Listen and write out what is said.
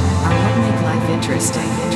I what make life interesting.